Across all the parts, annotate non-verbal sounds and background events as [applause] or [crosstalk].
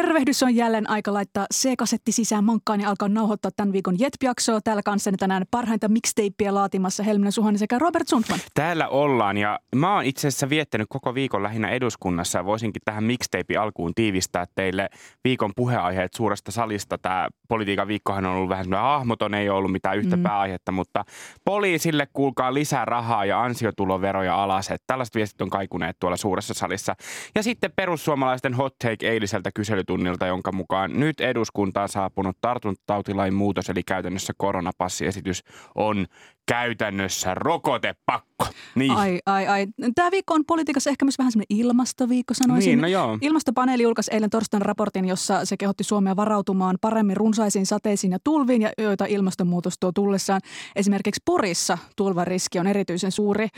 Tervehdys on jälleen aika laittaa C-kasetti sisään mankkaan ja alkaa nauhoittaa tämän viikon Jetp-jaksoa. Täällä kanssani tänään parhainta mixtapeia laatimassa Helminen Suhonen sekä Robert Sundman. Täällä ollaan ja mä oon itse asiassa viettänyt koko viikon lähinnä eduskunnassa ja voisinkin tähän mixtape alkuun tiivistää teille viikon puheaiheet suuresta salista. Tämä politiikan viikkohan on ollut vähän semmoinen hahmoton, ei ollut mitään yhtä mm. pääaihetta, mutta poliisille kuulkaa lisää rahaa ja ansiotuloveroja alas. Että tällaiset viestit on kaikuneet tuolla suuressa salissa. Ja sitten perussuomalaisten hot take eiliseltä kyselytunnilta, jonka mukaan nyt eduskuntaan saapunut tartuntatautilain muutos, eli käytännössä koronapassiesitys, on käytännössä rokotepakko. Niin. Ai, ai, ai. Tämä viikko on politiikassa ehkä myös vähän semmoinen ilmastoviikko, sanoisin. Niin, no joo. Ilmastopaneeli julkaisi eilen torstaina raportin, jossa se kehotti Suomea varautumaan paremmin runsaisiin sateisiin ja tulviin, ja joita ilmastonmuutos tuo tullessaan. Esimerkiksi Porissa tulvariski on erityisen suuri.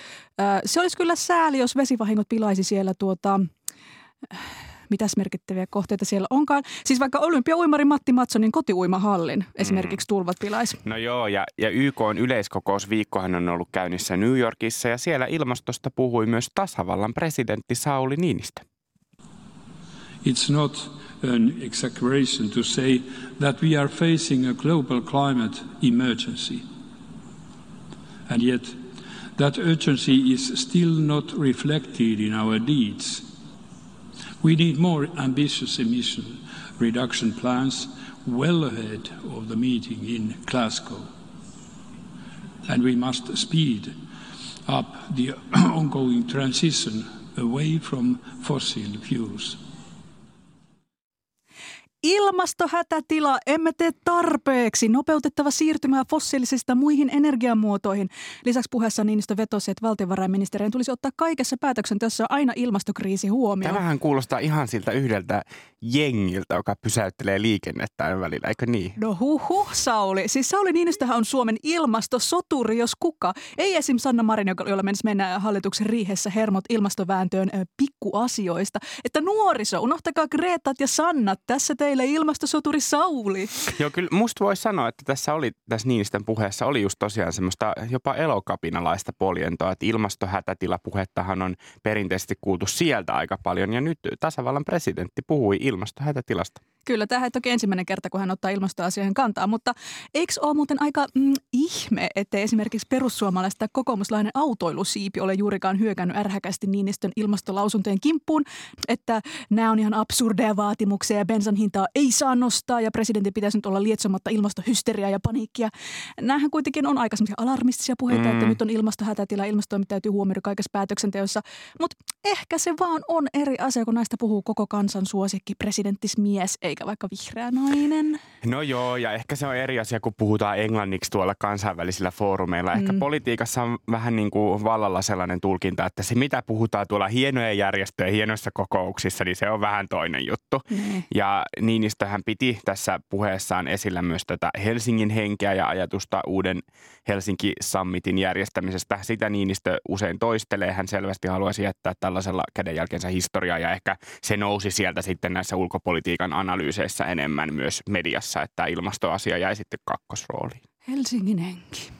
Se olisi kyllä sääli, jos vesivahingot pilaisi siellä tuota mitäs merkittäviä kohteita siellä onkaan. Siis vaikka olympiauimari Matti Matsonin kotiuimahallin esimerkiksi tulvat pilais. No joo, ja, ja YK on yleiskokousviikkohan on ollut käynnissä New Yorkissa ja siellä ilmastosta puhui myös tasavallan presidentti Sauli Niinistö. It's not an exaggeration to say that we are facing a global climate emergency. And yet, that urgency is still not reflected in our deeds – We need more ambitious emission reduction plans well ahead of the meeting in Glasgow. And we must speed up the [coughs] ongoing transition away from fossil fuels. Ilmastohätätila, emme tee tarpeeksi. Nopeutettava siirtymää fossiilisista muihin energiamuotoihin. Lisäksi puheessa Niinistö vetosi, että valtiovarainministeriön tulisi ottaa kaikessa päätöksenteossa aina ilmastokriisi huomioon. Tämähän kuulostaa ihan siltä yhdeltä jengiltä, joka pysäyttelee liikennettä välillä, eikö niin? No huhu, Sauli. Siis Sauli Niinistöhän on Suomen ilmastosoturi, jos kuka. Ei esim. Sanna Marin, jolla menisi mennä hallituksen riihessä hermot ilmastovääntöön pikkuasioista. Että nuoriso, unohtakaa Greetat ja Sannat, tässä teille meille ilmastosoturi Sauli. Joo, kyllä musta voi sanoa, että tässä oli, tässä Niinistön puheessa oli just tosiaan semmoista jopa elokapinalaista poljentoa, että ilmastohätätilapuhettahan on perinteisesti kuultu sieltä aika paljon ja nyt tasavallan presidentti puhui ilmastohätätilasta. Kyllä, tämä ei toki ensimmäinen kerta, kun hän ottaa ilmastoasioihin kantaa, mutta eikö ole muuten aika mm, ihme, että esimerkiksi perussuomalaista kokoomuslainen autoilusiipi ole juurikaan hyökännyt ärhäkästi Niinistön ilmastolausuntojen kimppuun, että nämä on ihan absurdeja vaatimuksia ja bensan hintaa ei saa nostaa ja presidentin pitäisi nyt olla lietsomatta ilmastohysteriaa ja paniikkia. Nämähän kuitenkin on aika alarmistisia puheita, mm. että nyt on ilmastohätätila, ilmastoimit täytyy huomioida kaikessa päätöksenteossa, mutta ehkä se vaan on eri asia, kun näistä puhuu koko kansan suosikki presidenttismies, eikä vaikka vihreä nainen. No joo, ja ehkä se on eri asia, kun puhutaan englanniksi tuolla kansainvälisillä foorumeilla. Ehkä mm. politiikassa on vähän niin kuin vallalla sellainen tulkinta, että se mitä puhutaan tuolla hienojen järjestöjen hienoissa kokouksissa, niin se on vähän toinen juttu. Mm. Ja Niinistöhän piti tässä puheessaan esillä myös tätä Helsingin henkeä ja ajatusta uuden Helsinki Summitin järjestämisestä. Sitä Niinistö usein toistelee. Hän selvästi haluaisi jättää tällaisella kädenjälkensä historiaa ja ehkä se nousi sieltä sitten näissä ulkopolitiikan analyyseissä enemmän myös mediassa, että ilmastoasia jäi sitten kakkosrooliin. Helsingin henki.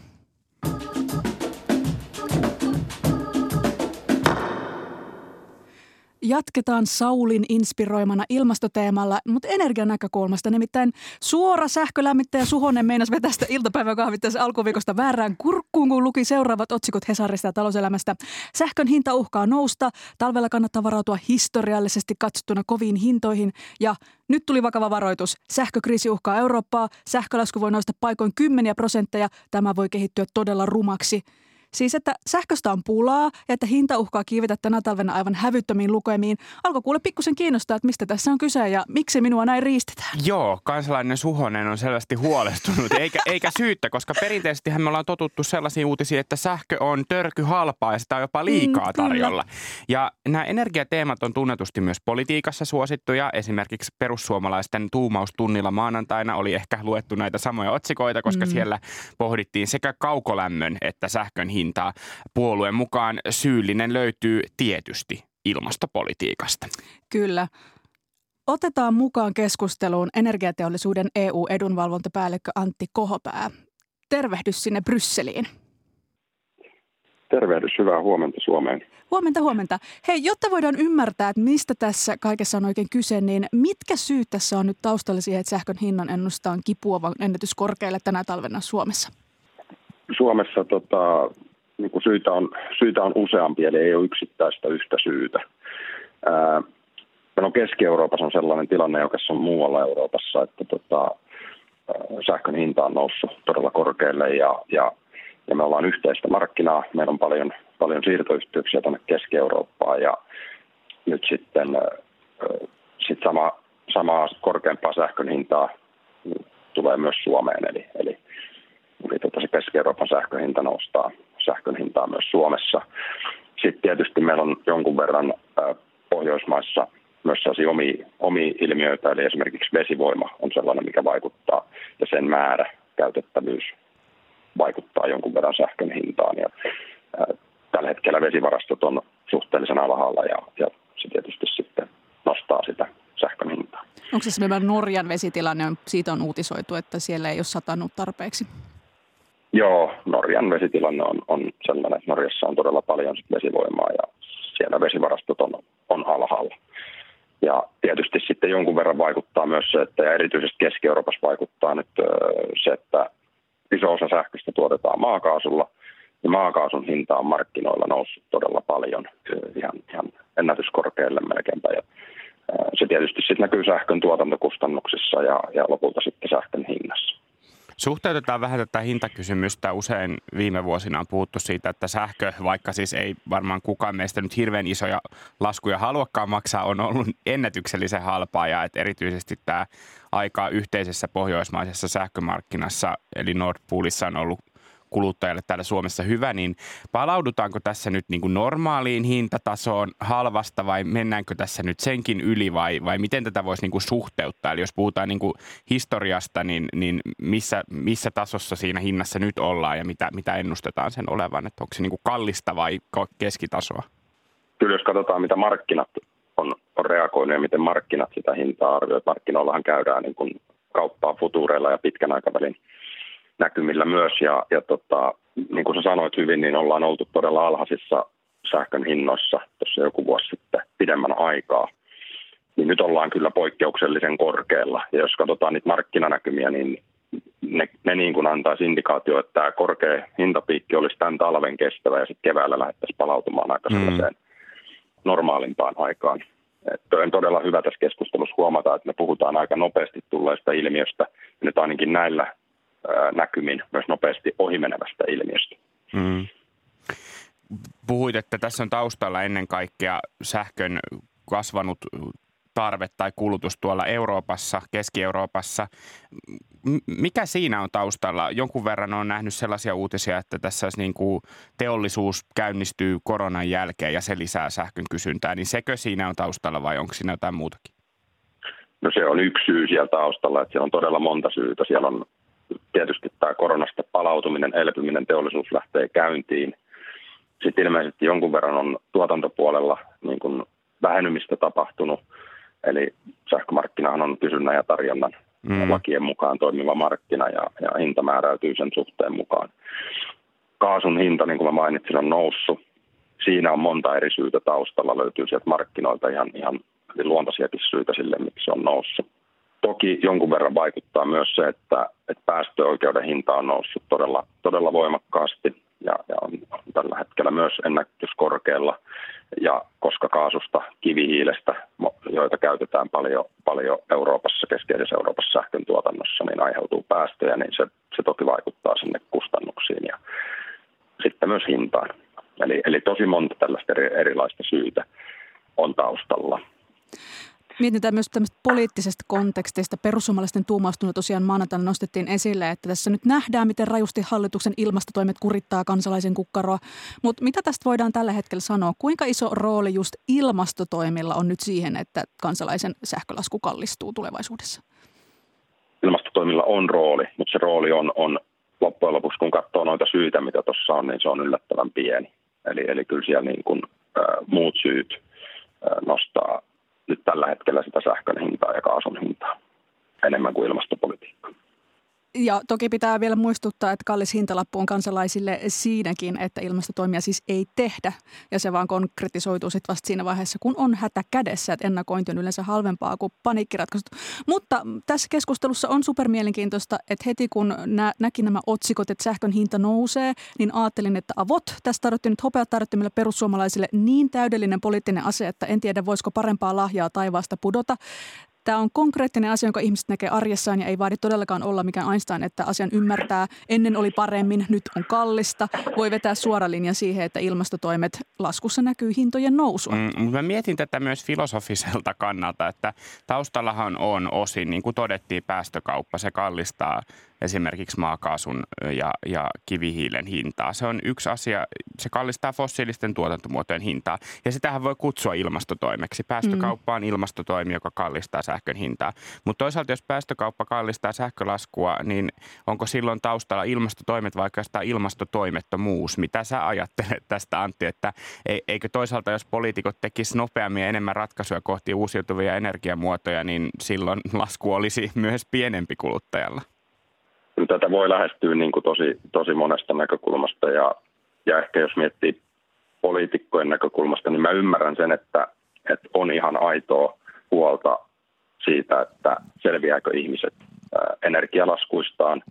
Jatketaan Saulin inspiroimana ilmastoteemalla, mutta energian näkökulmasta. Nimittäin suora sähkölämmittäjä Suhonen meinas vetää sitä iltapäiväkahvit tässä alkuviikosta väärään kurkkuun, kun luki seuraavat otsikot Hesarista ja talouselämästä. Sähkön hinta uhkaa nousta. Talvella kannattaa varautua historiallisesti katsottuna koviin hintoihin. Ja nyt tuli vakava varoitus. Sähkökriisi uhkaa Eurooppaa. Sähkölasku voi nousta paikoin kymmeniä prosentteja. Tämä voi kehittyä todella rumaksi. Siis, että sähköstä on pulaa ja että hinta uhkaa kiivetä tänä talvena aivan hävyttömiin lukemiin. Alkoi kuule pikkusen kiinnostaa, että mistä tässä on kyse ja miksi minua näin riistetään. Joo, kansalainen Suhonen on selvästi huolestunut, eikä, eikä syyttä, koska perinteisesti me ollaan totuttu sellaisiin uutisiin, että sähkö on törky halpaa ja sitä on jopa liikaa mm, tarjolla. Ja nämä energiateemat on tunnetusti myös politiikassa suosittuja. Esimerkiksi perussuomalaisten tuumaustunnilla maanantaina oli ehkä luettu näitä samoja otsikoita, koska mm. siellä pohdittiin sekä kaukolämmön että sähkön hintaa hintaa. Puolueen mukaan syyllinen löytyy tietysti ilmastopolitiikasta. Kyllä. Otetaan mukaan keskusteluun energiateollisuuden EU-edunvalvontapäällikkö Antti Kohopää. Tervehdys sinne Brysseliin. Tervehdys, hyvää huomenta Suomeen. Huomenta, huomenta. Hei, jotta voidaan ymmärtää, että mistä tässä kaikessa on oikein kyse, niin mitkä syyt tässä on nyt taustalla siihen, että sähkön hinnan ennustaan kipuavan ennätyskorkealle tänä talvena Suomessa? Suomessa tota, niin kuin syitä, on, syitä on useampia, eli ei ole yksittäistä yhtä syytä. Ää, on Keski-Euroopassa on sellainen tilanne, joka on muualla Euroopassa, että tota, sähkön hinta on noussut todella korkealle ja, ja, ja me ollaan yhteistä markkinaa. Meillä on paljon, paljon siirtoyhteyksiä tuonne Keski-Eurooppaan ja nyt sitten sit sama, samaa korkeampaa sähkön hintaa tulee myös Suomeen. Eli, eli, eli tota se Keski-Euroopan sähkön hinta nostaa sähkön hintaa myös Suomessa. Sitten tietysti meillä on jonkun verran Pohjoismaissa myös sellaisia omia, omia ilmiöitä, eli esimerkiksi vesivoima on sellainen, mikä vaikuttaa, ja sen määrä, käytettävyys vaikuttaa jonkun verran sähkön hintaan. Ja, ää, tällä hetkellä vesivarastot on suhteellisen alhaalla, ja, ja se tietysti sitten nostaa sitä sähkön hintaa. Onko se esimerkiksi Norjan vesitilanne, siitä on uutisoitu, että siellä ei ole satanut tarpeeksi? Joo, Norjan vesitilanne on, on sellainen, että Norjassa on todella paljon vesivoimaa ja siellä vesivarastot on, on alhaalla. Ja tietysti sitten jonkun verran vaikuttaa myös se, että ja erityisesti Keski-Euroopassa vaikuttaa nyt se, että iso osa sähköstä tuotetaan maakaasulla. Ja maakaasun hinta on markkinoilla noussut todella paljon, ihan, ihan ennätyskorkealle melkeinpä. Ja se tietysti sitten näkyy sähkön tuotantokustannuksissa ja, ja lopulta sitten sähkön hinnassa. Suhteutetaan vähän tätä hintakysymystä. Usein viime vuosina on puhuttu siitä, että sähkö, vaikka siis ei varmaan kukaan meistä nyt hirveän isoja laskuja haluakaan maksaa, on ollut ennätyksellisen halpaa ja että erityisesti tämä aika yhteisessä pohjoismaisessa sähkömarkkinassa eli Nord Poolissa on ollut kuluttajalle täällä Suomessa hyvä, niin palaudutaanko tässä nyt niin kuin normaaliin hintatasoon halvasta vai mennäänkö tässä nyt senkin yli vai, vai miten tätä voisi niin kuin suhteuttaa? Eli jos puhutaan niin kuin historiasta, niin, niin missä, missä tasossa siinä hinnassa nyt ollaan ja mitä, mitä ennustetaan sen olevan? Että onko se niin kuin kallista vai keskitasoa? Kyllä jos katsotaan, mitä markkinat on, on reagoinut ja miten markkinat sitä hintaa arvioivat. Markkinoillahan käydään niin kuin kauppaa futuureilla ja pitkän aikavälin näkymillä myös. Ja, ja tota, niin kuin sä sanoit hyvin, niin ollaan oltu todella alhaisissa sähkön hinnoissa tuossa joku vuosi sitten pidemmän aikaa. Niin nyt ollaan kyllä poikkeuksellisen korkealla. Ja jos katsotaan niitä markkinanäkymiä, niin ne, ne niin kuin antaisi indikaatio, että tämä korkea hintapiikki olisi tämän talven kestävä ja sitten keväällä lähdettäisiin palautumaan aika mm. sellaiseen normaalimpaan aikaan. Että on todella hyvä tässä keskustelussa huomata, että me puhutaan aika nopeasti tulleesta ilmiöstä. Nyt ainakin näillä näkymin myös nopeasti ohimenevästä ilmiöstä. Mm. Puhuit, että tässä on taustalla ennen kaikkea sähkön kasvanut tarve tai kulutus tuolla Euroopassa, Keski-Euroopassa. Mikä siinä on taustalla? Jonkun verran on nähnyt sellaisia uutisia, että tässä niin kuin teollisuus käynnistyy koronan jälkeen ja se lisää sähkön kysyntää. Niin sekö siinä on taustalla vai onko siinä jotain muutakin? No se on yksi syy siellä taustalla, että siellä on todella monta syytä. Siellä on tietysti tämä koronasta palautuminen, elpyminen, teollisuus lähtee käyntiin. Sitten ilmeisesti jonkun verran on tuotantopuolella niin kuin vähenymistä tapahtunut. Eli sähkömarkkinahan on kysynnän ja tarjonnan mm. lakien mukaan toimiva markkina ja, ja hinta määräytyy sen suhteen mukaan. Kaasun hinta, niin kuin mä mainitsin, on noussut. Siinä on monta eri syytä taustalla, löytyy sieltä markkinoilta ihan, ihan luontaisiakin syitä sille, miksi se on noussut. Toki jonkun verran vaikuttaa myös se, että, että päästöoikeuden hinta on noussut todella, todella voimakkaasti ja, ja on, tällä hetkellä myös ennätyskorkealla. Ja koska kaasusta, kivihiilestä, joita käytetään paljon, paljon Euroopassa, keskeisessä Euroopassa sähkön tuotannossa, niin aiheutuu päästöjä, niin se, se toki vaikuttaa sinne kustannuksiin ja sitten myös hintaan. Eli, eli tosi monta tällaista eri, erilaista syytä on taustalla mietitään myös tämmöistä poliittisesta kontekstista. Perussuomalaisten tuumaustuna tosiaan maanantaina nostettiin esille, että tässä nyt nähdään, miten rajusti hallituksen ilmastotoimet kurittaa kansalaisen kukkaroa. Mutta mitä tästä voidaan tällä hetkellä sanoa? Kuinka iso rooli just ilmastotoimilla on nyt siihen, että kansalaisen sähkölasku kallistuu tulevaisuudessa? Ilmastotoimilla on rooli, mutta se rooli on, on loppujen lopuksi kun katsoo noita syitä, mitä tuossa on, niin se on yllättävän pieni. Eli, eli kyllä siellä niin kuin, äh, muut syyt äh, nostaa nyt tällä hetkellä sitä sähkön hintaa ja kaasun hintaa enemmän kuin ilmastopolitiikka. Ja toki pitää vielä muistuttaa, että kallis hintalappu on kansalaisille siinäkin, että ilmastotoimia siis ei tehdä. Ja se vaan konkretisoituu sitten vasta siinä vaiheessa, kun on hätä kädessä. Että ennakointi on yleensä halvempaa kuin paniikkiratkaisut. Mutta tässä keskustelussa on supermielenkiintoista, että heti kun nä- näki nämä otsikot, että sähkön hinta nousee, niin ajattelin, että avot, tässä tarvittiin nyt hopeat tarvittiin perussuomalaisille niin täydellinen poliittinen ase, että en tiedä voisiko parempaa lahjaa taivaasta pudota. Tämä on konkreettinen asia, jonka ihmiset näkee arjessaan ja ei vaadi todellakaan olla mikään Einstein, että asian ymmärtää. Ennen oli paremmin, nyt on kallista. Voi vetää suora linja siihen, että ilmastotoimet laskussa näkyy hintojen nousua. Mm, mä mietin tätä myös filosofiselta kannalta, että taustallahan on osin, niin kuin todettiin, päästökauppa. Se kallistaa esimerkiksi maakaasun ja, ja kivihiilen hintaa. Se on yksi asia, se kallistaa fossiilisten tuotantomuotojen hintaa. Ja sitähän voi kutsua ilmastotoimeksi. Päästökauppa on ilmastotoimi, joka kallistaa sähkön hintaa. Mutta toisaalta, jos päästökauppa kallistaa sähkölaskua, niin onko silloin taustalla ilmastotoimet vai oikeastaan ilmastotoimettomuus? Mitä sä ajattelet tästä Antti, että eikö toisaalta, jos poliitikot tekisivät nopeammin ja enemmän ratkaisuja kohti uusiutuvia energiamuotoja, niin silloin lasku olisi myös pienempi kuluttajalla? Tätä voi lähestyä niin kuin tosi, tosi monesta näkökulmasta ja, ja ehkä jos miettii poliitikkojen näkökulmasta, niin mä ymmärrän sen, että, että on ihan aitoa huolta siitä, että selviääkö ihmiset energialaskuistaan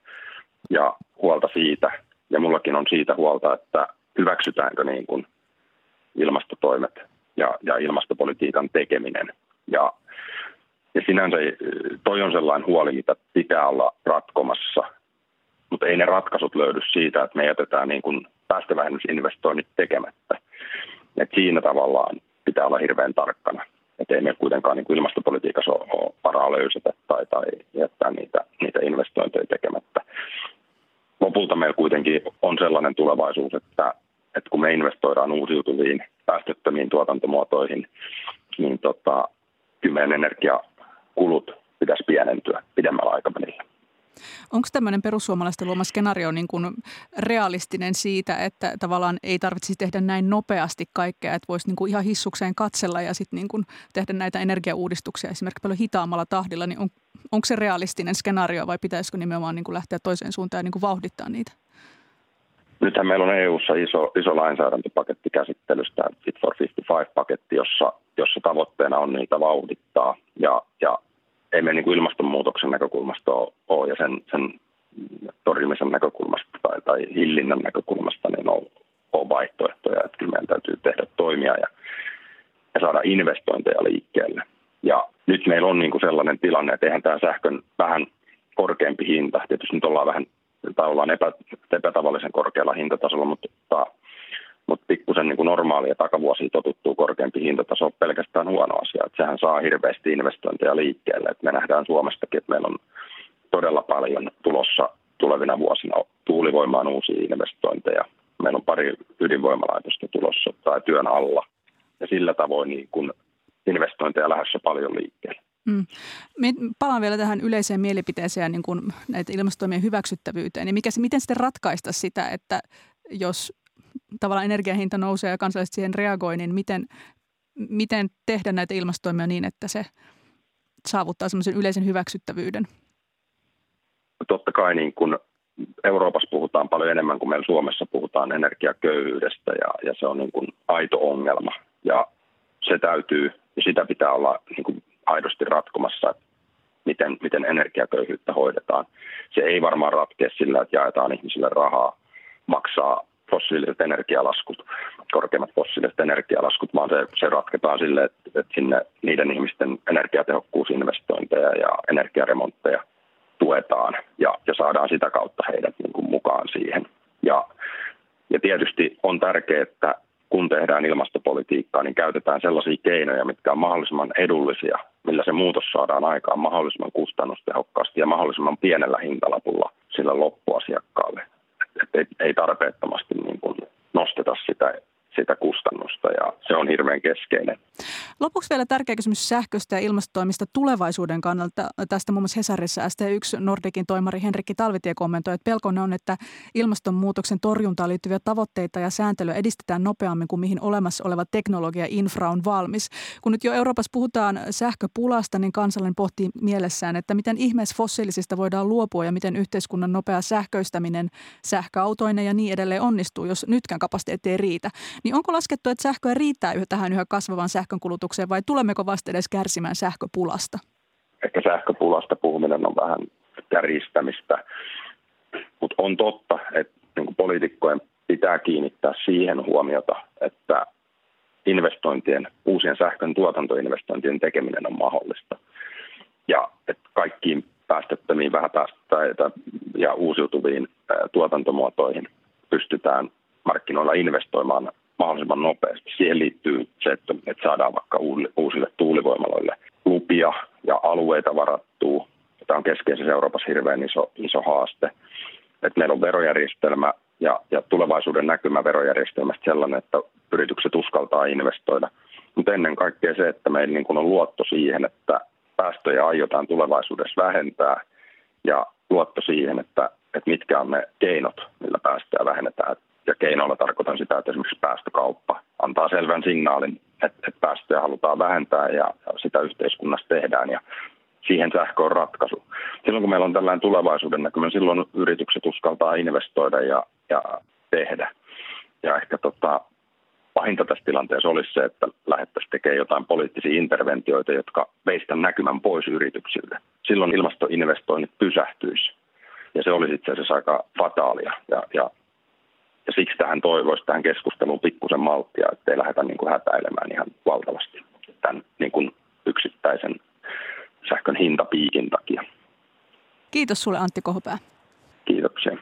ja huolta siitä, ja mullakin on siitä huolta, että hyväksytäänkö niin kuin ilmastotoimet ja, ja ilmastopolitiikan tekeminen. Ja, ja sinänsä toi on sellainen huoli, mitä pitää olla ratkomassa mutta ei ne ratkaisut löydy siitä, että me jätetään niin kuin päästövähennysinvestoinnit tekemättä. Et siinä tavallaan pitää olla hirveän tarkkana. Että ei me kuitenkaan niin kuin ilmastopolitiikassa ole, varaa löysätä tai, tai jättää niitä, niitä investointeja tekemättä. Lopulta meillä kuitenkin on sellainen tulevaisuus, että, että kun me investoidaan uusiutuviin päästöttömiin tuotantomuotoihin, niin tota, kymmenen energiakulut pitäisi pienentyä pidemmällä aikavälillä. Onko tämmöinen perussuomalaisten luoma skenaario niin kuin realistinen siitä, että tavallaan ei tarvitsisi tehdä näin nopeasti kaikkea, että voisi niin kuin ihan hissukseen katsella ja sitten niin kuin tehdä näitä energiauudistuksia esimerkiksi paljon hitaammalla tahdilla, niin on, onko se realistinen skenaario vai pitäisikö nimenomaan niin kuin lähteä toiseen suuntaan ja niin kuin vauhdittaa niitä? Nythän meillä on EU-ssa iso, iso lainsäädäntöpaketti käsittelystä, Fit for 55-paketti, jossa, jossa tavoitteena on niitä vauhdittaa. Ja, ja ei me niin kuin ilmastonmuutoksen näkökulmasta ole, ja sen, sen torjumisen näkökulmasta tai, tai hillinnän näkökulmasta niin on, on vaihtoehtoja, että kyllä meidän täytyy tehdä toimia ja, ja saada investointeja liikkeelle. Ja nyt meillä on niin kuin sellainen tilanne, että eihän tämä sähkön vähän korkeampi hinta, tietysti nyt ollaan vähän tai ollaan epä, epätavallisen korkealla hintatasolla, mutta mutta pikkusen niin normaalia takavuosia totuttuu korkeampi hintataso on pelkästään huono asia. Et sehän saa hirveästi investointeja liikkeelle. Et me nähdään Suomestakin, että meillä on todella paljon tulossa tulevina vuosina tuulivoimaan uusia investointeja. Meillä on pari ydinvoimalaitosta tulossa tai työn alla. Ja sillä tavoin niin kun investointeja lähdössä paljon liikkeelle. Mm. palaan vielä tähän yleiseen mielipiteeseen ja niin kuin näitä ilmastotoimien hyväksyttävyyteen. Niin mikä, miten sitten ratkaista sitä, että jos tavallaan energiahinta nousee ja kansalaiset siihen reagoi, niin miten, miten tehdä näitä ilmastoimia niin, että se saavuttaa semmoisen yleisen hyväksyttävyyden? Totta kai niin kun Euroopassa puhutaan paljon enemmän kuin meillä Suomessa puhutaan energiaköyhyydestä ja, ja se on niin kuin aito ongelma. Ja se täytyy, sitä pitää olla niin kuin aidosti ratkomassa, miten, miten energiaköyhyyttä hoidetaan. Se ei varmaan ratkea sillä, että jaetaan ihmisille rahaa, maksaa fossiiliset energialaskut, korkeimmat fossiiliset energialaskut, vaan se, se ratketaan sille, että, että sinne niiden ihmisten energiatehokkuusinvestointeja ja energiaremontteja tuetaan ja, ja saadaan sitä kautta heidät niin kuin mukaan siihen. Ja, ja tietysti on tärkeää, että kun tehdään ilmastopolitiikkaa, niin käytetään sellaisia keinoja, mitkä on mahdollisimman edullisia, millä se muutos saadaan aikaan mahdollisimman kustannustehokkaasti ja mahdollisimman pienellä hintalapulla sillä loppuasiakkaalle. Että ei, ei tarpeettomasti niin kuin nosteta sitä, sitä kustannusta ja se on hirveän keskeinen. Lopuksi vielä tärkeä kysymys sähköstä ja ilmastotoimista tulevaisuuden kannalta. Tästä muun muassa Hesarissa ST1 Nordikin toimari Henrikki Talvitie kommentoi, että pelkona on, että ilmastonmuutoksen torjuntaan liittyviä tavoitteita ja sääntelyä edistetään nopeammin kuin mihin olemassa oleva teknologia infra on valmis. Kun nyt jo Euroopassa puhutaan sähköpulasta, niin kansallinen pohtii mielessään, että miten ihmeessä fossiilisista voidaan luopua ja miten yhteiskunnan nopea sähköistäminen, sähköautoinen ja niin edelleen onnistuu, jos nytkään kapasiteetti ei riitä. Niin onko laskettu, että sähköä riittää tähän yhä kasvavan sähkön kulutukseen vai tulemmeko vasta edes kärsimään sähköpulasta? Ehkä sähköpulasta puhuminen on vähän kärjistämistä, mutta on totta, että niin poliitikkojen pitää kiinnittää siihen huomiota, että investointien, uusien sähkön tuotantoinvestointien tekeminen on mahdollista. Ja että kaikkiin päästöttömiin, vähäpäästöitä ja uusiutuviin tuotantomuotoihin pystytään markkinoilla investoimaan mahdollisimman nopeasti. Siihen liittyy se, että, että saadaan vaikka uusille tuulivoimaloille lupia ja alueita varattuu. Tämä on keskeisessä Euroopassa hirveän iso, iso haaste. Että meillä on verojärjestelmä ja, ja tulevaisuuden näkymä verojärjestelmästä sellainen, että yritykset uskaltaa investoida. Mutta ennen kaikkea se, että meillä niin on luotto siihen, että päästöjä aiotaan tulevaisuudessa vähentää ja luotto siihen, että, että mitkä on ne keinot, millä päästöjä vähennetään. Ja keinoilla tarkoitan sitä, että esimerkiksi päästökauppa antaa selvän signaalin, että, että päästöjä halutaan vähentää ja sitä yhteiskunnassa tehdään. Ja siihen sähkö on ratkaisu. Silloin kun meillä on tällainen tulevaisuuden näkymä, silloin yritykset uskaltaa investoida ja, ja tehdä. Ja ehkä tota, pahinta tässä tilanteessa olisi se, että lähdettäisiin tekemään jotain poliittisia interventioita, jotka veistä näkymän pois yrityksiltä. Silloin ilmastoinvestoinnit pysähtyisi. Ja se olisi itse asiassa aika fataalia. Ja, ja, ja siksi tähän toivoisi tähän keskusteluun pikkusen malttia, ettei lähdetä niin kuin hätäilemään ihan valtavasti tämän niin kuin yksittäisen sähkön hintapiikin takia. Kiitos sulle Antti Kohopää. Kiitoksia.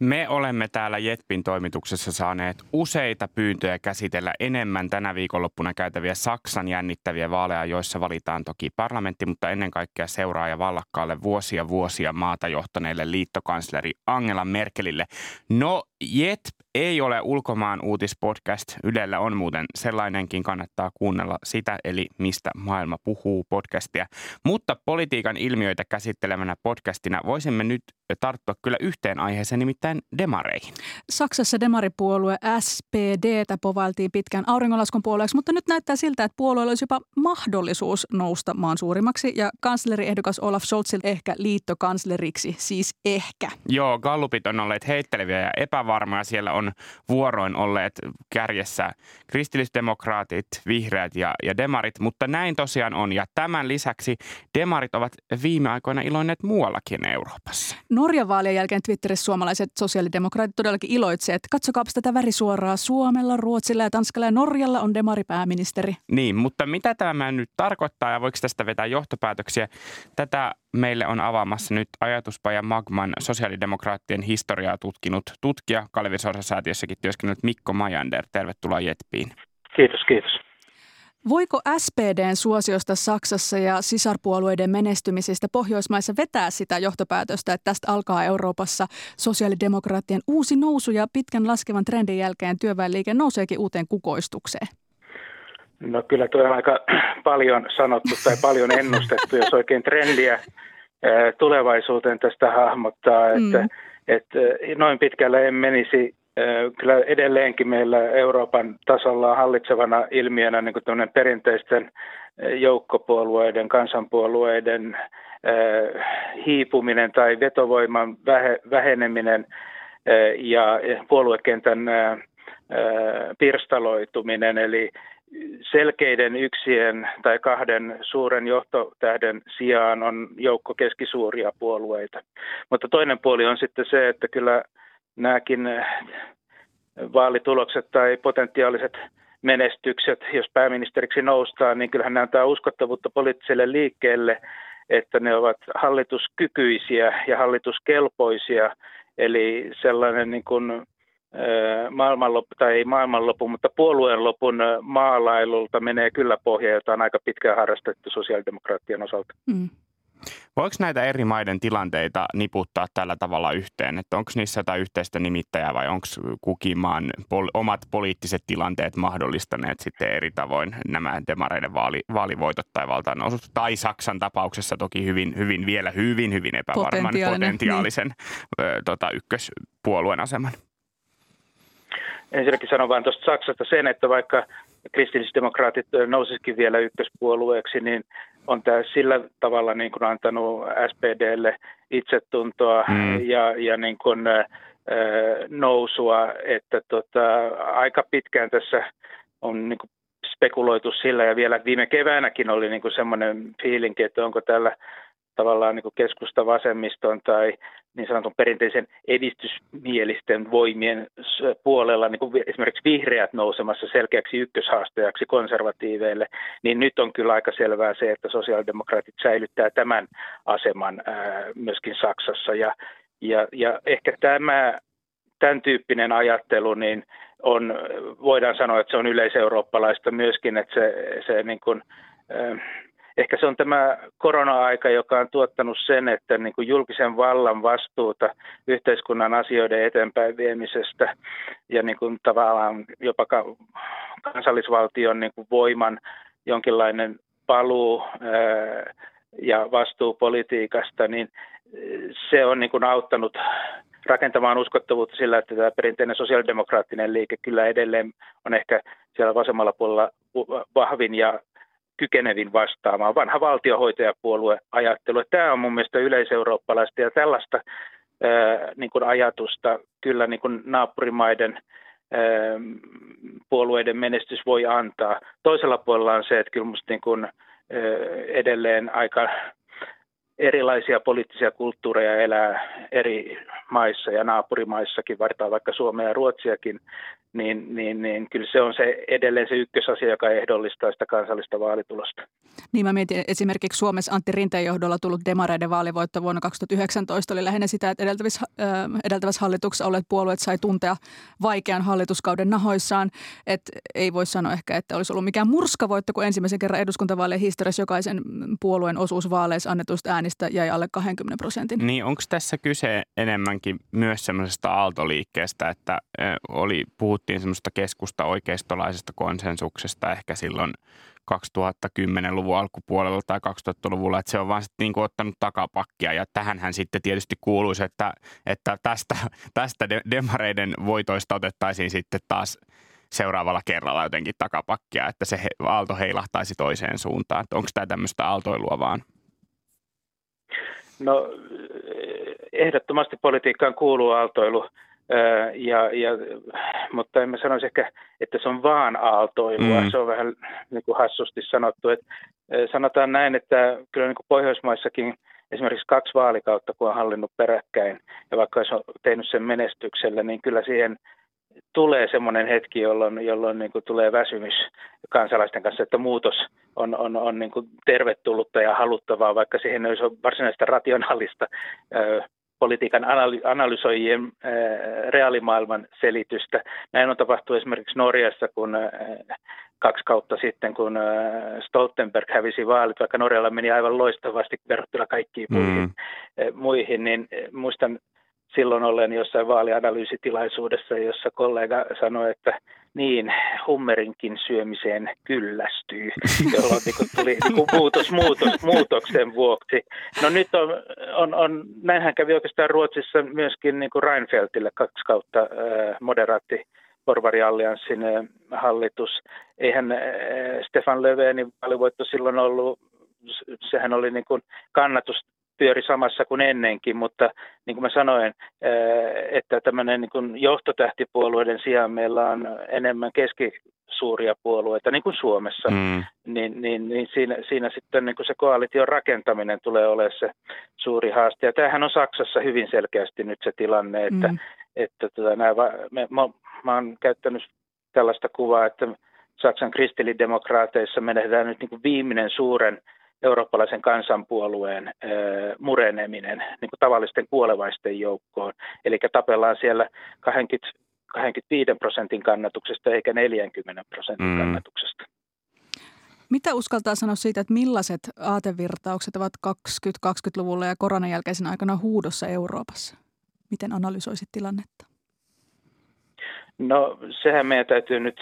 Me olemme täällä Jetpin toimituksessa saaneet useita pyyntöjä käsitellä enemmän tänä viikonloppuna käytäviä Saksan jännittäviä vaaleja, joissa valitaan toki parlamentti, mutta ennen kaikkea seuraaja vallakkaalle vuosia vuosia maata johtaneelle liittokansleri Angela Merkelille. No, Jet ei ole ulkomaan uutispodcast. Ylellä on muuten sellainenkin, kannattaa kuunnella sitä, eli mistä maailma puhuu podcastia. Mutta politiikan ilmiöitä käsittelevänä podcastina voisimme nyt tarttua kyllä yhteen aiheeseen, nimittäin demareihin. Saksassa demaripuolue SPDtä povailtiin pitkään auringonlaskun puolueeksi, mutta nyt näyttää siltä, että puolueella olisi jopa mahdollisuus nousta maan suurimmaksi ja kansleriehdokas Olaf Scholz ehkä liittokansleriksi, siis ehkä. Joo, gallupit on olleet heitteleviä ja epävarmoja. Siellä on vuoroin olleet kärjessä kristillisdemokraatit, vihreät ja, ja demarit, mutta näin tosiaan on. Ja tämän lisäksi demarit ovat viime aikoina iloinneet muuallakin Euroopassa. Norjan vaalien jälkeen Twitterissä suomalaiset sosiaalidemokraatit todellakin iloitsevat, että katsokaa tätä värisuoraa. Suomella, Ruotsilla ja Tanskalla ja Norjalla on demaripääministeri. Niin, mutta mitä tämä nyt tarkoittaa ja voiko tästä vetää johtopäätöksiä? Tätä meille on avaamassa nyt ajatuspaja Magman sosiaalidemokraattien historiaa tutkinut tutkija Kalevi Sorsa-säätiössäkin työskennellyt Mikko Majander. Tervetuloa Jetpiin. Kiitos, kiitos. Voiko SPDn suosiosta Saksassa ja sisarpuolueiden menestymisestä Pohjoismaissa vetää sitä johtopäätöstä, että tästä alkaa Euroopassa sosiaalidemokraattien uusi nousu ja pitkän laskevan trendin jälkeen työväenliike nouseekin uuteen kukoistukseen? No kyllä tuo on aika paljon sanottu tai paljon ennustettu, jos oikein trendiä tulevaisuuteen tästä hahmottaa, että, mm. että noin pitkälle en menisi kyllä edelleenkin meillä Euroopan tasolla hallitsevana ilmiönä niin kuin perinteisten joukkopuolueiden, kansanpuolueiden hiipuminen tai vetovoiman väheneminen ja puoluekentän pirstaloituminen, eli selkeiden yksien tai kahden suuren johtotähden sijaan on joukko keskisuuria puolueita. Mutta toinen puoli on sitten se, että kyllä nämäkin eh, vaalitulokset tai potentiaaliset menestykset, jos pääministeriksi noustaan, niin kyllähän ne antaa uskottavuutta poliittiselle liikkeelle, että ne ovat hallituskykyisiä ja hallituskelpoisia. Eli sellainen niin kuin eh, maailmanloppu, tai ei maailmanloppu, mutta puolueen lopun maalailulta menee kyllä pohja, jota on aika pitkään harrastettu sosiaalidemokraattien osalta. Mm. Voiko näitä eri maiden tilanteita niputtaa tällä tavalla yhteen? Että onko niissä jotain yhteistä nimittäjää vai onko kukin maan pol- omat poliittiset tilanteet mahdollistaneet sitten eri tavoin nämä demareiden vaali- vaalivoitot tai valtaanousut? Tai Saksan tapauksessa toki hyvin, hyvin vielä hyvin, hyvin epävarman Potentiaalinen, potentiaalisen niin. ö, tota, ykköspuolueen aseman. Ensinnäkin sanon vain tuosta Saksasta sen, että vaikka kristillisdemokraatit nousisikin vielä ykköspuolueeksi, niin on tämä sillä tavalla niin kuin antanut SPDlle itsetuntoa mm. ja, ja niin kuin, ä, nousua, että tota, aika pitkään tässä on niin kuin spekuloitu sillä ja vielä viime keväänäkin oli niin kuin semmoinen fiilinki, että onko tällä tavallaan niin keskusta vasemmiston tai niin sanotun perinteisen edistysmielisten voimien puolella, niin kuin esimerkiksi vihreät nousemassa selkeäksi ykköshaastajaksi konservatiiveille, niin nyt on kyllä aika selvää se, että sosiaalidemokraatit säilyttää tämän aseman myöskin Saksassa. Ja, ja, ja ehkä tämä, tämän tyyppinen ajattelu, niin on, voidaan sanoa, että se on yleiseurooppalaista myöskin, että se, se niin kuin, ehkä se on tämä korona-aika, joka on tuottanut sen, että niin kuin julkisen vallan vastuuta yhteiskunnan asioiden eteenpäin viemisestä ja niin kuin tavallaan jopa kansallisvaltion niin kuin voiman jonkinlainen paluu ja vastuu politiikasta, niin se on niin kuin auttanut rakentamaan uskottavuutta sillä, että tämä perinteinen sosiaalidemokraattinen liike kyllä edelleen on ehkä siellä vasemmalla puolella vahvin ja kykenevin vastaamaan. Vanha valtiohoitajapuolue ajattelu. Tämä on mun mielestä yleiseurooppalaista ja tällaista ää, niin kuin ajatusta kyllä niin kuin naapurimaiden ää, puolueiden menestys voi antaa. Toisella puolella on se, että kyllä musta niin kuin, ää, edelleen aika erilaisia poliittisia kulttuureja elää eri maissa ja naapurimaissakin, vartaan vaikka Suomea ja Ruotsiakin, niin, niin, niin kyllä se on se edelleen se ykkösasia, joka ehdollistaa sitä kansallista vaalitulosta. Niin mä mietin esimerkiksi Suomessa Antti Rinteen johdolla tullut demareiden vaalivoitto vuonna 2019 oli lähinnä sitä, että edeltävissä, edeltävässä hallituksessa olleet puolueet sai tuntea vaikean hallituskauden nahoissaan. että ei voi sanoa ehkä, että olisi ollut mikään murskavoitto, kun ensimmäisen kerran eduskuntavaalien historiassa jokaisen puolueen osuus vaaleissa annetuista äänistä jäi alle 20 prosentin. Niin onko tässä kyse enemmänkin myös semmoisesta aaltoliikkeestä, että oli puhut puhuttiin semmoista keskusta oikeistolaisesta konsensuksesta ehkä silloin 2010-luvun alkupuolella tai 2000-luvulla, että se on vaan sitten niin kuin ottanut takapakkia ja tähänhän sitten tietysti kuuluisi, että, että tästä, tästä demareiden voitoista otettaisiin sitten taas seuraavalla kerralla jotenkin takapakkia, että se aalto heilahtaisi toiseen suuntaan. Onko tämä tämmöistä aaltoilua vaan? No ehdottomasti politiikkaan kuuluu aaltoilu. Ja, ja, mutta en mä sanoisi ehkä, että se on vaan aaltoilua. Mm. Se on vähän niin kuin hassusti sanottu. Että, sanotaan näin, että kyllä niin kuin Pohjoismaissakin esimerkiksi kaksi vaalikautta, kun on hallinnut peräkkäin, ja vaikka olisi tehnyt sen menestyksellä, niin kyllä siihen tulee semmoinen hetki, jolloin, jolloin niin kuin tulee väsymys kansalaisten kanssa, että muutos on, on, on niin kuin tervetullutta ja haluttavaa, vaikka siihen ei olisi varsinaista rationaalista politiikan analysoijien reaalimaailman selitystä. Näin on tapahtunut esimerkiksi Norjassa, kun kaksi kautta sitten, kun Stoltenberg hävisi vaalit, vaikka Norjalla meni aivan loistavasti verrattuna kaikkiin mm. muihin, muihin, niin muistan silloin ollen jossain vaalianalyysitilaisuudessa, jossa kollega sanoi, että niin, hummerinkin syömiseen kyllästyy, [laughs] jolloin niin kuin tuli niin kuin muutos, muutos muutoksen vuoksi. No nyt on, on, on, näinhän kävi oikeastaan Ruotsissa myöskin niin kuin Reinfeldtille kaksi kautta äh, moderaatti porvariallianssin äh, hallitus. Eihän äh, Stefan Löfvenin vaalivoitto silloin ollut, sehän oli niin kuin kannatus pyöri samassa kuin ennenkin, mutta niin kuin mä sanoin, että tämmöinen niin kuin johtotähtipuolueiden sijaan meillä on enemmän keskisuuria puolueita, niin kuin Suomessa, mm. niin, niin, niin siinä, siinä sitten niin kuin se koalition rakentaminen tulee olemaan se suuri haaste. Ja tämähän on Saksassa hyvin selkeästi nyt se tilanne, että, mm. että tota, nämä, me, mä, mä oon käyttänyt tällaista kuvaa, että Saksan kristillidemokraateissa menetään nyt niin kuin viimeinen suuren eurooppalaisen kansanpuolueen mureneminen niin kuin tavallisten kuolevaisten joukkoon. Eli tapellaan siellä 20, 25 prosentin kannatuksesta eikä 40 prosentin mm. kannatuksesta. Mitä uskaltaa sanoa siitä, että millaiset aatevirtaukset ovat 2020-luvulla ja koronan jälkeisen aikana huudossa Euroopassa? Miten analysoisit tilannetta? No sehän meidän täytyy nyt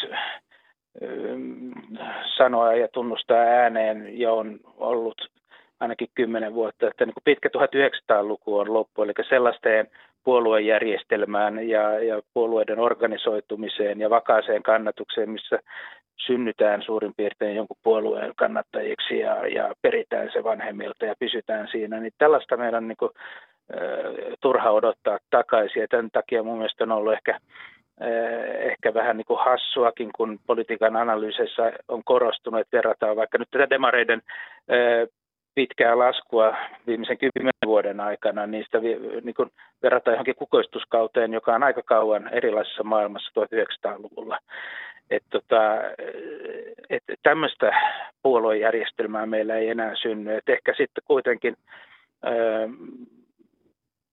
sanoa ja tunnustaa ääneen ja on ollut ainakin kymmenen vuotta, että niin kuin pitkä 1900-luku on loppu, eli sellaiseen puoluejärjestelmään ja, ja puolueiden organisoitumiseen ja vakaaseen kannatukseen, missä synnytään suurin piirtein jonkun puolueen kannattajiksi ja, ja peritään se vanhemmilta ja pysytään siinä, niin tällaista meidän niin kuin, turha odottaa takaisin. Ja tämän takia mun mielestä on ollut ehkä ehkä vähän niin kuin hassuakin, kun politiikan analyyseissa on korostunut, että verrataan vaikka nyt tätä demareiden pitkää laskua viimeisen kymmenen vuoden aikana, sitä niin kuin verrataan johonkin kukoistuskauteen, joka on aika kauan erilaisessa maailmassa 1900-luvulla. Että tota, et tämmöistä puoluejärjestelmää meillä ei enää synny. Et ehkä sitten kuitenkin ö,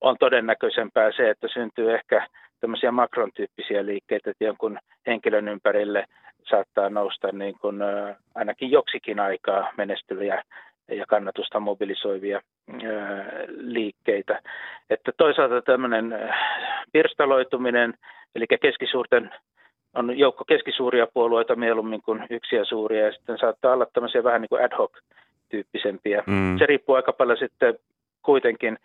on todennäköisempää se, että syntyy ehkä tämmöisiä Macron-tyyppisiä liikkeitä, että jonkun henkilön ympärille saattaa nousta niin kuin, ainakin joksikin aikaa menestyviä ja kannatusta mobilisoivia liikkeitä. Että toisaalta tämmöinen pirstaloituminen, eli keskisuurten on joukko keskisuuria puolueita mieluummin kuin yksiä suuria, ja sitten saattaa olla tämmöisiä vähän niin kuin ad hoc tyyppisempiä. Mm. Se riippuu aika paljon sitten kuitenkin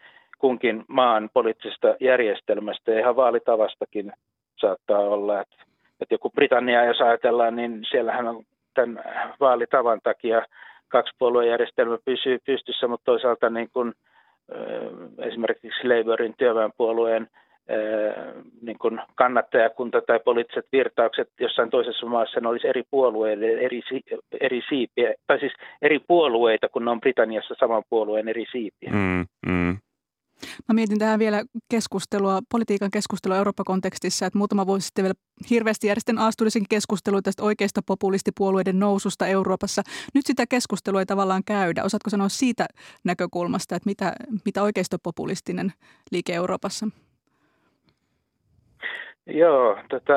kunkin maan poliittisesta järjestelmästä ja ihan vaalitavastakin saattaa olla, että, että joku Britannia, jos ajatellaan, niin siellähän on tämän vaalitavan takia kaksipuoluejärjestelmä pysyy pystyssä, mutta toisaalta niin kuin, esimerkiksi Labourin työväenpuolueen niin kuin kannattajakunta tai poliittiset virtaukset jossain toisessa maassa ne olisi eri puolueille eri, eri siipiä, tai siis eri puolueita, kun ne on Britanniassa saman puolueen eri siipiä. Mm, mm. Mä mietin tähän vielä keskustelua, politiikan keskustelua Eurooppa-kontekstissa, että muutama vuosi sitten vielä hirveästi järjestin aasturisen keskustelua tästä oikeista populistipuolueiden noususta Euroopassa. Nyt sitä keskustelua ei tavallaan käydä. Osaatko sanoa siitä näkökulmasta, että mitä, mitä oikeistopopulistinen liike Euroopassa? Joo, tota,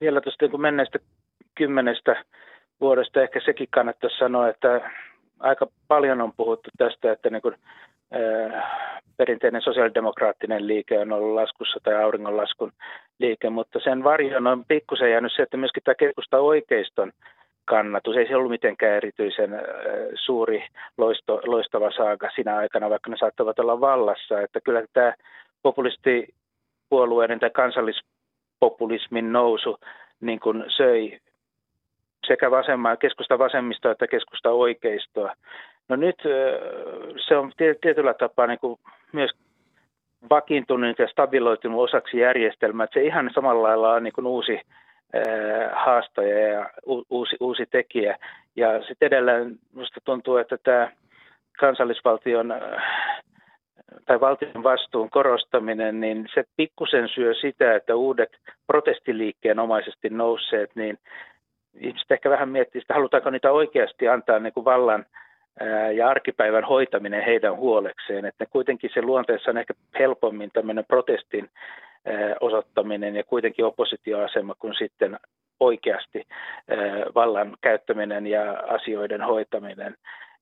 vielä tuosta niin menneestä kymmenestä vuodesta ehkä sekin kannattaisi sanoa, että aika paljon on puhuttu tästä, että niin kuin perinteinen sosiaalidemokraattinen liike on ollut laskussa tai auringonlaskun liike, mutta sen varjon on pikkusen jäänyt se, että myöskin tämä keskusta oikeiston kannatus, ei se ollut mitenkään erityisen suuri loisto, loistava saaga siinä aikana, vaikka ne saattavat olla vallassa, että kyllä tämä populistipuolueiden tai kansallispopulismin nousu niin kuin söi sekä vasemmaa, keskusta vasemmistoa että keskusta oikeistoa. No nyt se on tietyllä tapaa niin kuin myös vakiintunut ja stabiloitunut osaksi järjestelmää. Että se ihan samalla lailla on niin kuin uusi haastaja ja uusi, uusi tekijä. Ja sitten edelleen minusta tuntuu, että tämä kansallisvaltion tai valtion vastuun korostaminen, niin se pikkusen syö sitä, että uudet protestiliikkeen omaisesti nousseet, niin ihmiset ehkä vähän miettii että halutaanko niitä oikeasti antaa niin kuin vallan ja arkipäivän hoitaminen heidän huolekseen. Että kuitenkin se luonteessa on ehkä helpommin tämmöinen protestin osoittaminen ja kuitenkin oppositioasema kuin sitten oikeasti vallan käyttäminen ja asioiden hoitaminen.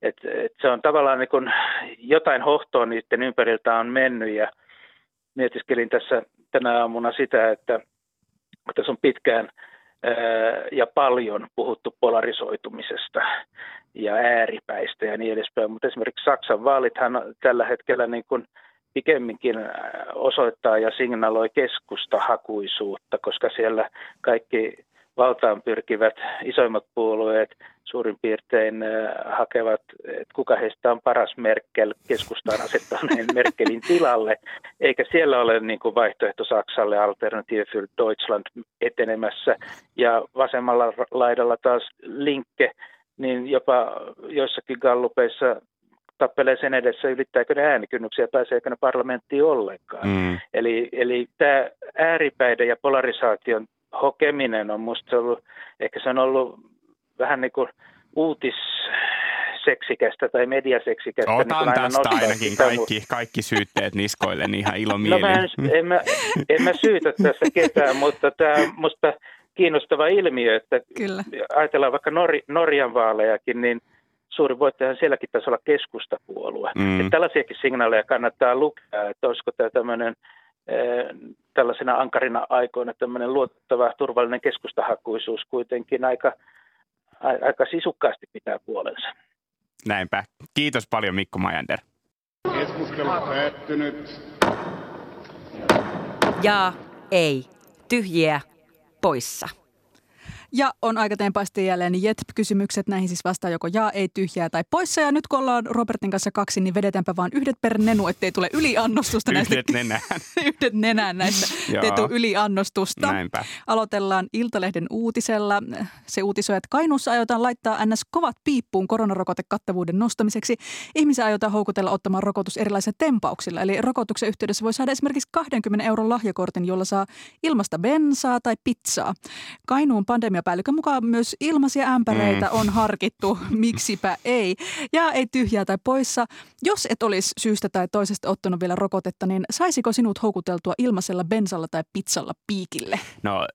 Et, et se on tavallaan niin kuin jotain hohtoa niiden ympäriltä on mennyt ja mietiskelin tässä tänä aamuna sitä, että tässä on pitkään – ja paljon puhuttu polarisoitumisesta ja ääripäistä ja niin edespäin. Mutta esimerkiksi Saksan vaalithan tällä hetkellä niin kuin pikemminkin osoittaa ja signaloi keskustahakuisuutta, koska siellä kaikki valtaan pyrkivät isoimmat puolueet suurin piirtein hakevat, että kuka heistä on paras Merkel keskustaan asettaneen [laughs] Merkelin tilalle, eikä siellä ole niin kuin vaihtoehto Saksalle Alternative für Deutschland etenemässä. Ja vasemmalla laidalla taas linkke, niin jopa joissakin gallupeissa tappelee sen edessä, ylittääkö ne äänikynnyksiä, pääseekö ne parlamenttiin ollenkaan. Mm. Eli, eli tämä ääripäiden ja polarisaation hokeminen on musta ollut, ehkä se on ollut vähän niin kuin uutis seksikästä tai mediaseksikästä. Otan niin tästä ainakin kaikki, kaikki syytteet niskoille niin ihan ilomielin. No mä en, en, mä, en mä syytä tässä ketään, mutta tämä, musta kiinnostava ilmiö, että Kyllä. ajatellaan vaikka Nor- Norjan vaalejakin, niin suuri voittajahan sielläkin taisi olla keskustapuolue. Mm. Että tällaisiakin signaaleja kannattaa lukea, että olisiko tämä tämmöinen tällaisena ankarina aikoina tämmöinen luotettava turvallinen keskustahakuisuus kuitenkin aika, aika sisukkaasti pitää puolensa. Näinpä. Kiitos paljon Mikko Majander. Keskustelu päättynyt. Jaa, ei, tyhjiä, poissa. Ja on aika tempaasti jälleen JETP-kysymykset. Näihin siis vastaa joko jaa, ei, tyhjää tai poissa. Ja nyt kun ollaan Robertin kanssa kaksi, niin vedetäänpä vaan yhdet per nenu, ettei tule yliannostusta näistä. Yhdet nenään. [laughs] yhdet nenään näistä. Ettei tule yliannostusta. Näinpä. Aloitellaan Iltalehden uutisella. Se uutisoi, että Kainuussa aiotaan laittaa NS kovat piippuun koronarokotekattavuuden nostamiseksi. Ihmisiä aiotaan houkutella ottamaan rokotus erilaisilla tempauksilla. Eli rokotuksen yhteydessä voi saada esimerkiksi 20 euron lahjakortin, jolla saa ilmasta bensaa tai pizzaa. Kainuun pandemiapäällikön mukaan myös ilmaisia ämpäreitä mm. on harkittu, miksipä ei. Ja ei tyhjää tai poissa. Jos et olisi syystä tai toisesta ottanut vielä rokotetta, niin saisiko sinut houkuteltua ilmaisella bensalla tai pizzalla piikille? No,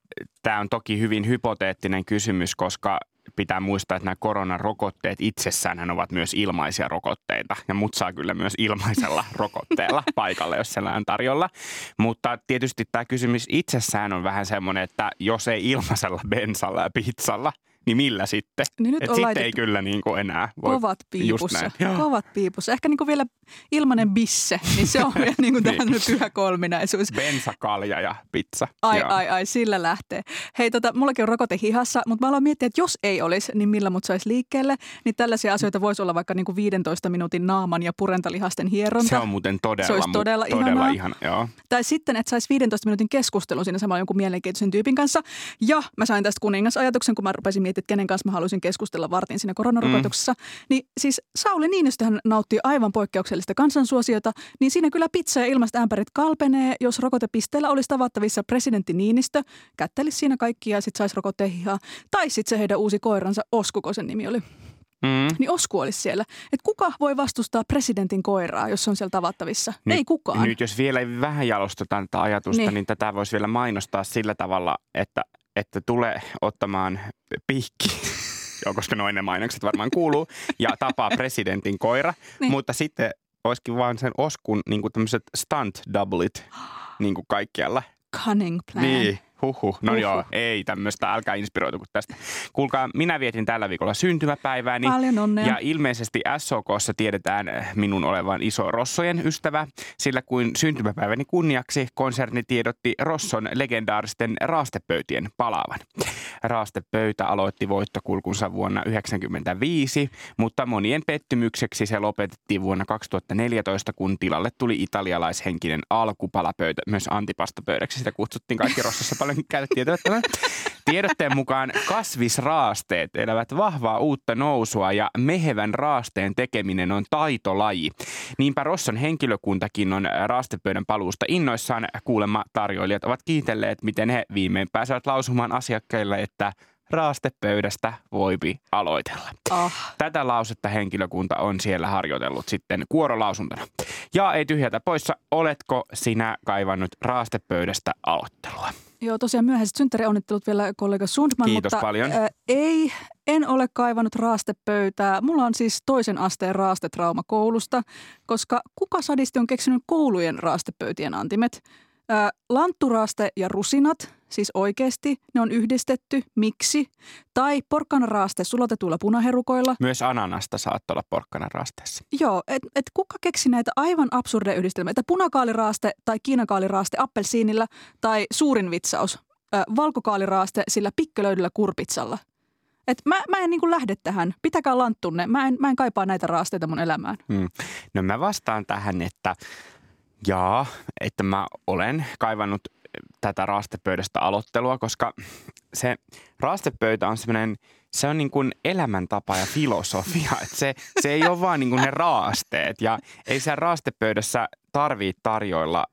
tämä on toki hyvin hypoteettinen kysymys, koska pitää muistaa, että nämä koronarokotteet itsessään ovat myös ilmaisia rokotteita. Ja mut saa kyllä myös ilmaisella [laughs] rokotteella paikalle, jos sellainen on tarjolla. Mutta tietysti tämä kysymys itsessään on vähän semmoinen, että jos ei ilmaisella bensalla ja pizzalla, niin millä sitten? Niin nyt Et sitten ei kyllä niin kuin enää voi. Kovat piipussa. Kovat piipussa. Ehkä niin kuin vielä ilmanen bisse, niin se on vielä [laughs] niin kuin Niin. tämmöinen pyhä kolminaisuus. Bensa, kalja ja pizza. Ai, Joo. ai, ai, sillä lähtee. Hei, tota, mullakin on rokote hihassa, mutta mä aloin miettiä, että jos ei olisi, niin millä mut saisi liikkeelle. Niin tällaisia asioita voisi olla vaikka niin kuin 15 minuutin naaman ja purentalihasten hieronta. Se on muuten todella, Se olisi mu- todella todella ihanaa. ihana. Joo. Tai sitten, että saisi 15 minuutin keskustelun siinä samalla jonkun mielenkiintoisen tyypin kanssa. Ja mä sain tästä kuningasajatuksen, kun mä rupesin miettimään, että kenen kanssa mä haluaisin keskustella vartin siinä koronarokotuksessa. Mm. Niin siis Sauli Niinistöhän nauttii aivan poikkeuksellista kansansuosiota, niin siinä kyllä pizza ja ilmasta ämpärit kalpenee, jos rokotepisteellä olisi tavattavissa presidentti Niinistö, kättelisi siinä kaikkia ja sitten saisi rokotteen hihaa. Tai sitten se heidän uusi koiransa, Oskuko sen nimi oli. Mm. Niin Osku olisi siellä. Että kuka voi vastustaa presidentin koiraa, jos se on siellä tavattavissa? Nyt- Ei kukaan. Nyt jos vielä vähän jalostetaan tätä ajatusta, Niin. niin, niin tätä voisi vielä mainostaa sillä tavalla, että, että tulee ottamaan. [laughs] Joo, koska noin ne mainokset varmaan kuuluu. Ja tapaa presidentin koira. Niin. niin. Mutta sitten olisikin vaan sen Oskun niin tämmöiset stunt doublet niin kuin kaikkialla. Cunning plan. Niin, huhhuh. No Huhhuh. joo, ei tämmöistä, älkää inspiroituko tästä. Kuulkaa, minä vietin tällä viikolla syntymäpäivääni. Paljon onnea. Ja ilmeisesti SOKssa tiedetään minun olevan iso Rossojen ystävä, sillä kuin syntymäpäiväni kunniaksi konserni tiedotti Rosson legendaaristen raastepöytien palaavan. Raastepöytä aloitti voittokulkunsa vuonna 1995, mutta monien pettymykseksi se lopetettiin vuonna 2014, kun tilalle tuli italialaishenkinen alkupalapöytä, myös antipastapöydäksi. Sitä kutsuttiin kaikki Rossossa paljon käytettiin. Tiedotteen mukaan kasvisraasteet elävät vahvaa uutta nousua ja mehevän raasteen tekeminen on taitolaji. Niinpä Rosson henkilökuntakin on raastepöydän paluusta innoissaan. Kuulemma tarjoilijat ovat kiitelleet, miten he viimein pääsevät lausumaan asiakkaille, että raastepöydästä voipi aloitella. Ah. Tätä lausetta henkilökunta on siellä harjoitellut sitten kuorolausuntona. Ja ei tyhjätä poissa, oletko sinä kaivannut raastepöydästä aloittelua? Joo, tosiaan myöhäiset synttärionnittelut vielä kollega Sundman. Kiitos mutta, paljon. Ä, ei, en ole kaivannut raastepöytää. Mulla on siis toisen asteen raastetrauma koulusta, koska kuka sadisti on keksinyt koulujen raastepöytien antimet? Ä, lantturaste ja rusinat, siis oikeasti, ne on yhdistetty. Miksi? Tai porkkanaraaste sulatetuilla punaherukoilla. Myös ananasta saattaa olla porkkana raasteessa. Joo, että et kuka keksi näitä aivan absurdeja yhdistelmiä, että punakaaliraaste tai kiinakaaliraaste appelsiinilla tai suurin vitsaus, ö, valkokaaliraaste sillä pikkelöidyllä kurpitsalla. Et mä, mä en niin lähde tähän. Pitäkää lanttunne. Mä en, mä en kaipaa näitä raasteita mun elämään. Hmm. No mä vastaan tähän, että jaa, että mä olen kaivannut tätä raastepöydästä aloittelua, koska se raastepöytä on semmoinen, se on niin kuin elämäntapa ja filosofia. Että se, se ei ole vaan niin kuin ne raasteet ja ei siellä raastepöydässä tarvitse tarjoilla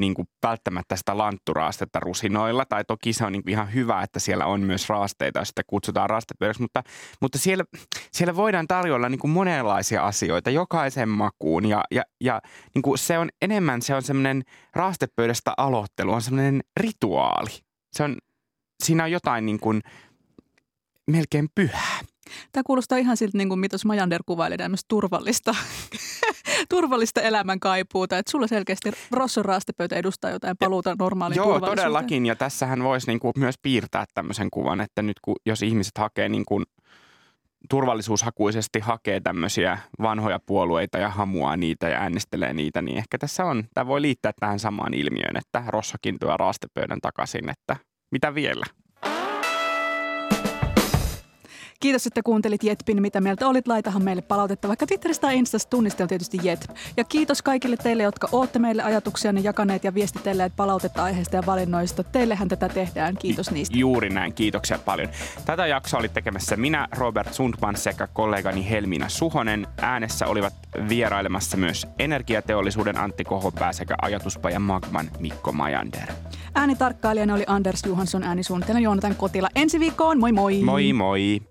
niin kuin välttämättä sitä lantturaastetta rusinoilla. Tai toki se on niin kuin ihan hyvä, että siellä on myös raasteita, sitä kutsutaan raastepöydäksi. Mutta, mutta siellä, siellä voidaan tarjoilla niin kuin monenlaisia asioita jokaisen makuun. Ja, ja, ja niin kuin se on enemmän se on semmoinen raastepöydästä aloittelu, on semmoinen rituaali. Se on, siinä on jotain niin kuin melkein pyhää. Tämä kuulostaa ihan siltä, niin kuin mitos Majander kuvaili tämmöistä turvallista, [laughs] turvallista elämän kaipuuta. Että sulla selkeästi Rosson raastepöytä edustaa jotain paluuta normaaliin Joo, todellakin. Ja tässähän voisi niin kuin myös piirtää tämmöisen kuvan, että nyt kun, jos ihmiset hakee niin kuin turvallisuushakuisesti hakee tämmöisiä vanhoja puolueita ja hamuaa niitä ja äänestelee niitä, niin ehkä tässä on, tämä voi liittää tähän samaan ilmiöön, että Rossakin tuo raastepöydän takaisin, että mitä vielä? Kiitos, että kuuntelit Jetpin, mitä mieltä olit. Laitahan meille palautetta vaikka Twitteristä tai Instasta tunniste on tietysti Jet. Ja kiitos kaikille teille, jotka olette meille ajatuksia jakaneet ja viestitelleet palautetta aiheesta ja valinnoista. Teillehän tätä tehdään. Kiitos niistä. Juuri näin. Kiitoksia paljon. Tätä jaksoa oli tekemässä minä, Robert Sundman sekä kollegani Helmina Suhonen. Äänessä olivat vierailemassa myös energiateollisuuden Antti Kohopää sekä ajatuspajan Magman Mikko Majander. Äänitarkkailijana oli Anders Johansson, äänisuunnitelma Joonatan Kotila. Ensi viikkoon, moi moi! Moi moi!